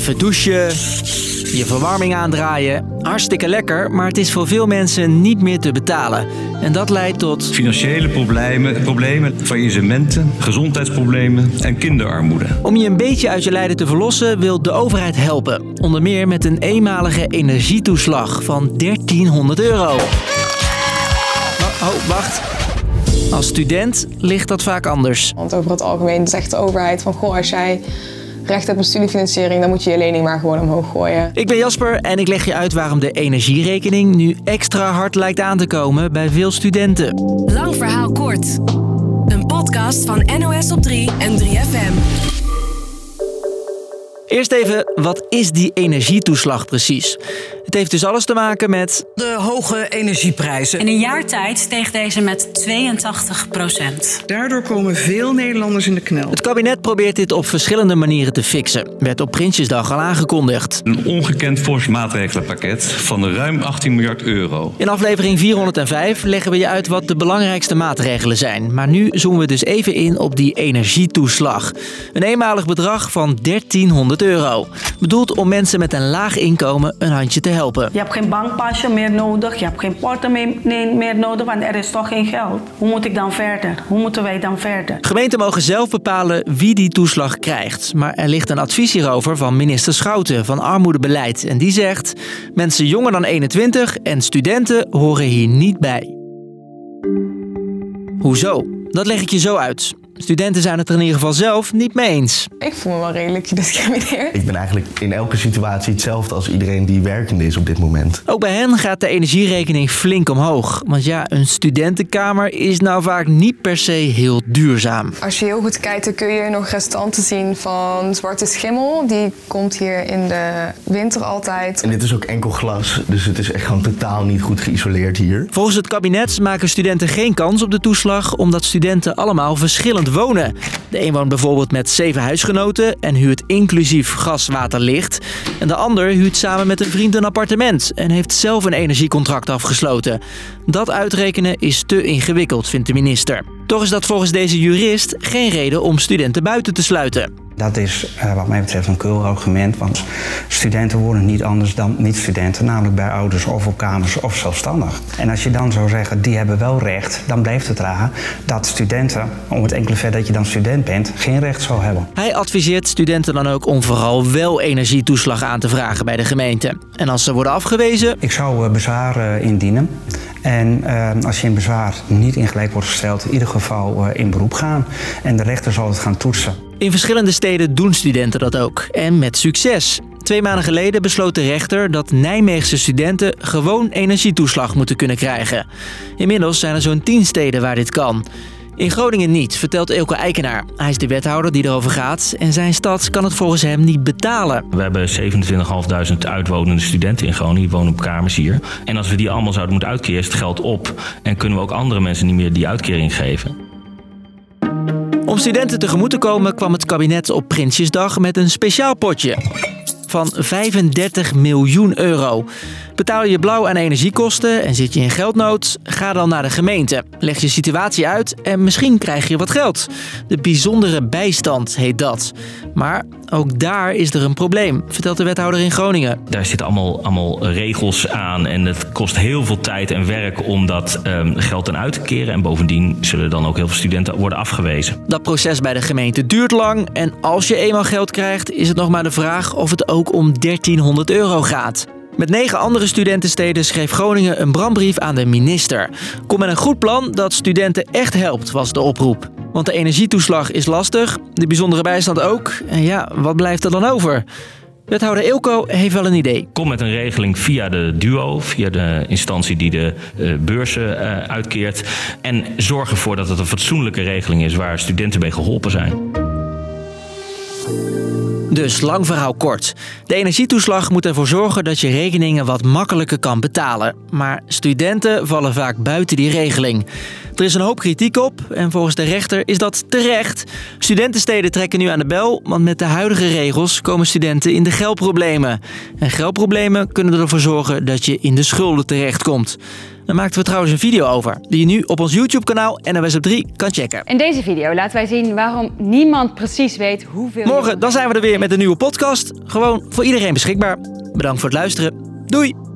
Even douchen, je verwarming aandraaien. Hartstikke lekker, maar het is voor veel mensen niet meer te betalen. En dat leidt tot Financiële problemen, problemen, faillissementen, gezondheidsproblemen en kinderarmoede. Om je een beetje uit je lijden te verlossen wil de overheid helpen. Onder meer met een eenmalige energietoeslag van 1300 euro. Oh, oh, wacht. Als student ligt dat vaak anders. Want over het algemeen zegt de overheid van goh, als jij recht hebt op studiefinanciering, dan moet je je lening maar gewoon omhoog gooien. Ik ben Jasper en ik leg je uit waarom de energierekening nu extra hard lijkt aan te komen bij veel studenten. Lang verhaal kort. Een podcast van NOS op 3 en 3FM. Eerst even, wat is die energietoeslag precies? Het heeft dus alles te maken met De hoge energieprijzen. In een jaar tijd steeg deze met 82 procent. Daardoor komen veel Nederlanders in de knel. Het kabinet probeert dit op verschillende manieren te fixen. Werd op Prinsjesdag al aangekondigd. Een ongekend fors maatregelenpakket van ruim 18 miljard euro. In aflevering 405 leggen we je uit wat de belangrijkste maatregelen zijn. Maar nu zoomen we dus even in op die energietoeslag. Een eenmalig bedrag van 1300 euro. Bedoeld om mensen met een laag inkomen een handje te helpen. Je hebt geen bankpasje meer nodig, je hebt geen portemonnee meer nodig, want er is toch geen geld. Hoe moet ik dan verder? Hoe moeten wij dan verder? Gemeenten mogen zelf bepalen wie die toeslag krijgt. Maar er ligt een advies hierover van minister Schouten van Armoedebeleid. En die zegt: mensen jonger dan 21 en studenten horen hier niet bij. Hoezo? Dat leg ik je zo uit. Studenten zijn het er in ieder geval zelf niet mee eens. Ik voel me wel redelijk gediscrimineerd. Ik ben eigenlijk in elke situatie hetzelfde als iedereen die werkende is op dit moment. Ook bij hen gaat de energierekening flink omhoog. Want ja, een studentenkamer is nou vaak niet per se heel duurzaam. Als je heel goed kijkt, dan kun je nog restanten zien van zwarte schimmel. Die komt hier in de winter altijd. En dit is ook enkel glas, dus het is echt gewoon totaal niet goed geïsoleerd hier. Volgens het kabinet maken studenten geen kans op de toeslag omdat studenten allemaal verschillend wonen. De een woont bijvoorbeeld met zeven huisgenoten en huurt inclusief gas, water, licht. En de ander huurt samen met een vriend een appartement en heeft zelf een energiecontract afgesloten. Dat uitrekenen is te ingewikkeld, vindt de minister. Toch is dat volgens deze jurist geen reden om studenten buiten te sluiten. Dat is eh, wat mij betreft een cool argument, want studenten worden niet anders dan niet-studenten, namelijk bij ouders of op kamers of zelfstandig. En als je dan zou zeggen, die hebben wel recht, dan blijft het raar dat studenten, om het enkele feit dat je dan student bent, geen recht zou hebben. Hij adviseert studenten dan ook om vooral wel energietoeslag aan te vragen bij de gemeente. En als ze worden afgewezen, Ik zou eh, bezwaar eh, indienen. En als je in bezwaar niet in gelijk wordt gesteld, in ieder geval in beroep gaan. En de rechter zal het gaan toetsen. In verschillende steden doen studenten dat ook. En met succes. Twee maanden geleden besloot de rechter dat Nijmeegse studenten gewoon energietoeslag moeten kunnen krijgen. Inmiddels zijn er zo'n 10 steden waar dit kan. In Groningen niet, vertelt Eelco Eikenaar. Hij is de wethouder die erover gaat en zijn stad kan het volgens hem niet betalen. We hebben 27.500 uitwonende studenten in Groningen, die wonen op kamers hier. En als we die allemaal zouden moeten uitkeren, is het geld op. En kunnen we ook andere mensen niet meer die uitkering geven. Om studenten tegemoet te komen kwam het kabinet op Prinsjesdag met een speciaal potje van 35 miljoen euro. Betaal je blauw aan energiekosten en zit je in geldnood? Ga dan naar de gemeente. Leg je situatie uit en misschien krijg je wat geld. De bijzondere bijstand heet dat. Maar ook daar is er een probleem, vertelt de wethouder in Groningen. Daar zitten allemaal, allemaal regels aan en het kost heel veel tijd en werk om dat ehm, geld dan uit te keren. En bovendien zullen dan ook heel veel studenten worden afgewezen. Dat proces bij de gemeente duurt lang en als je eenmaal geld krijgt, is het nog maar de vraag of het ook om 1300 euro gaat. Met negen andere studentensteden schreef Groningen een brandbrief aan de minister. Kom met een goed plan dat studenten echt helpt, was de oproep. Want de energietoeslag is lastig, de bijzondere bijstand ook. En ja, wat blijft er dan over? Wethouder Ilko heeft wel een idee. Kom met een regeling via de DUO, via de instantie die de eh, beurzen eh, uitkeert. En zorg ervoor dat het een fatsoenlijke regeling is waar studenten mee geholpen zijn. Dus lang verhaal kort. De energietoeslag moet ervoor zorgen dat je rekeningen wat makkelijker kan betalen. Maar studenten vallen vaak buiten die regeling. Er is een hoop kritiek op en volgens de rechter is dat terecht. Studentensteden trekken nu aan de bel, want met de huidige regels komen studenten in de geldproblemen. En geldproblemen kunnen ervoor zorgen dat je in de schulden terechtkomt. Daar maakten we trouwens een video over, die je nu op ons YouTube-kanaal NOS op 3 kan checken. In deze video laten wij zien waarom niemand precies weet hoeveel... Morgen dan zijn we er weer met een nieuwe podcast. Gewoon voor iedereen beschikbaar. Bedankt voor het luisteren. Doei!